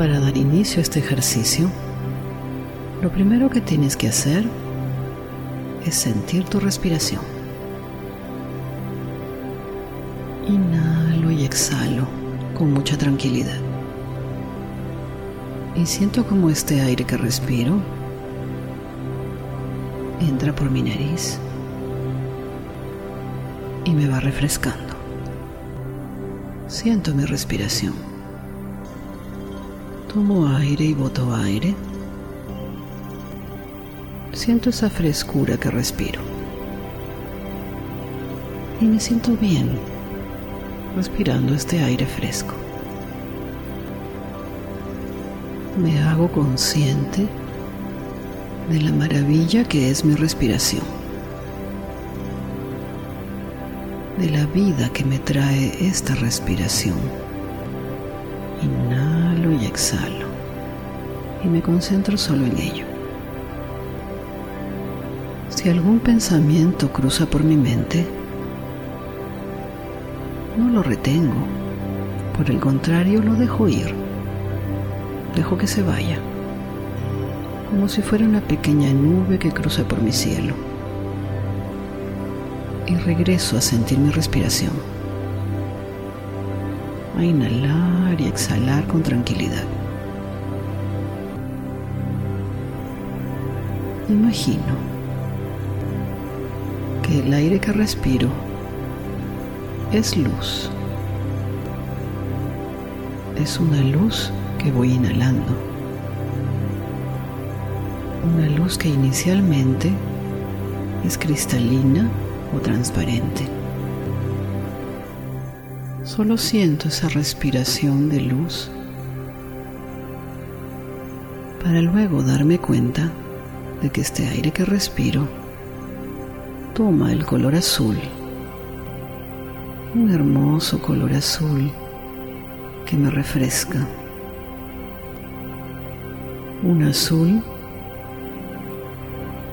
Para dar inicio a este ejercicio, lo primero que tienes que hacer es sentir tu respiración. Inhalo y exhalo con mucha tranquilidad. Y siento como este aire que respiro entra por mi nariz y me va refrescando. Siento mi respiración. Tomo aire y boto aire. Siento esa frescura que respiro. Y me siento bien respirando este aire fresco. Me hago consciente de la maravilla que es mi respiración, de la vida que me trae esta respiración. Exhalo y me concentro solo en ello. Si algún pensamiento cruza por mi mente, no lo retengo, por el contrario lo dejo ir, dejo que se vaya, como si fuera una pequeña nube que cruza por mi cielo, y regreso a sentir mi respiración a inhalar y exhalar con tranquilidad. Imagino que el aire que respiro es luz. Es una luz que voy inhalando. Una luz que inicialmente es cristalina o transparente. Solo siento esa respiración de luz para luego darme cuenta de que este aire que respiro toma el color azul, un hermoso color azul que me refresca, un azul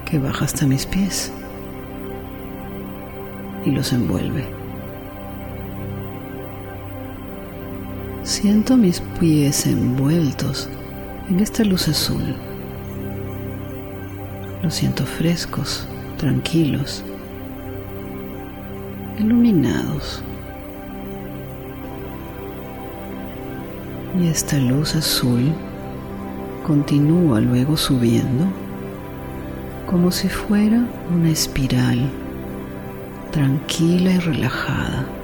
que baja hasta mis pies y los envuelve. Siento mis pies envueltos en esta luz azul. Los siento frescos, tranquilos, iluminados. Y esta luz azul continúa luego subiendo como si fuera una espiral tranquila y relajada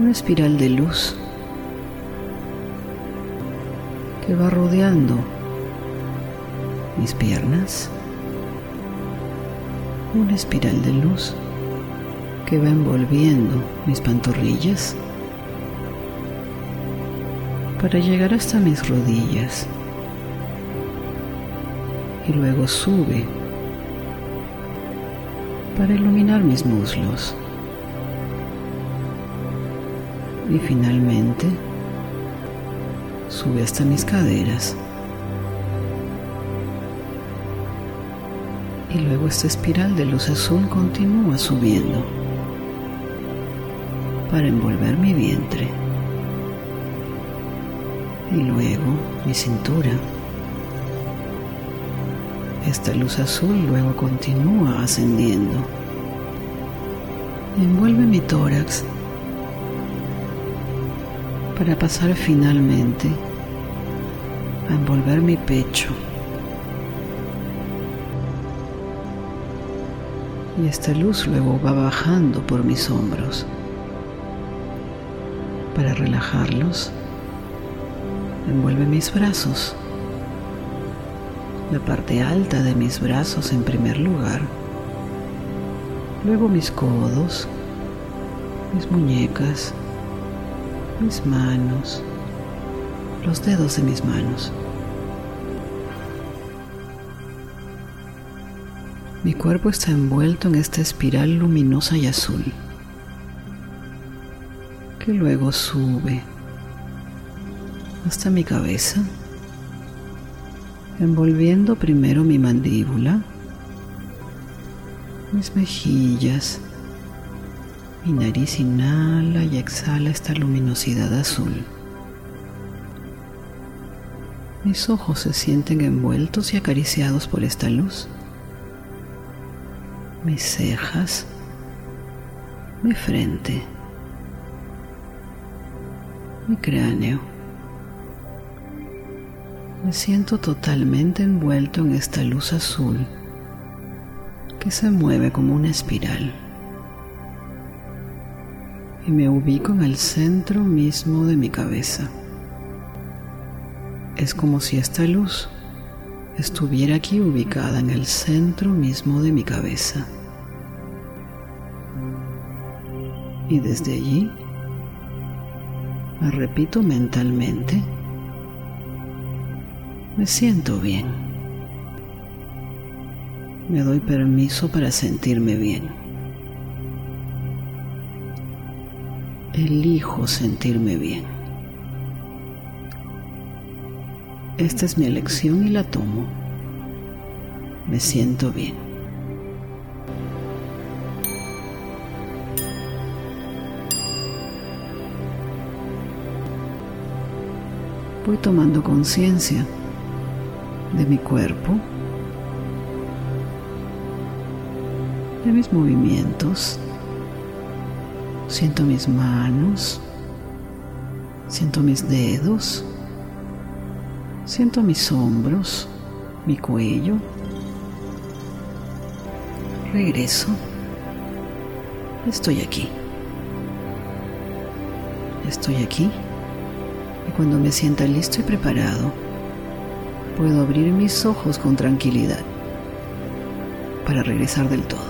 una espiral de luz que va rodeando mis piernas, una espiral de luz que va envolviendo mis pantorrillas para llegar hasta mis rodillas y luego sube para iluminar mis muslos. Y finalmente sube hasta mis caderas. Y luego esta espiral de luz azul continúa subiendo para envolver mi vientre. Y luego mi cintura. Esta luz azul luego continúa ascendiendo. Envuelve mi tórax para pasar finalmente a envolver mi pecho. Y esta luz luego va bajando por mis hombros para relajarlos. Envuelve mis brazos, la parte alta de mis brazos en primer lugar, luego mis codos, mis muñecas, mis manos, los dedos de mis manos. Mi cuerpo está envuelto en esta espiral luminosa y azul, que luego sube hasta mi cabeza, envolviendo primero mi mandíbula, mis mejillas, mi nariz inhala y exhala esta luminosidad azul. Mis ojos se sienten envueltos y acariciados por esta luz. Mis cejas, mi frente, mi cráneo. Me siento totalmente envuelto en esta luz azul que se mueve como una espiral. Y me ubico en el centro mismo de mi cabeza. Es como si esta luz estuviera aquí ubicada en el centro mismo de mi cabeza. Y desde allí me repito mentalmente, me siento bien. Me doy permiso para sentirme bien. Elijo sentirme bien. Esta es mi elección y la tomo. Me siento bien. Voy tomando conciencia de mi cuerpo, de mis movimientos. Siento mis manos, siento mis dedos Siento mis hombros, mi cuello. Regreso. Estoy aquí. Estoy aquí. Y cuando me sienta listo y preparado, puedo abrir mis ojos con tranquilidad para regresar del todo.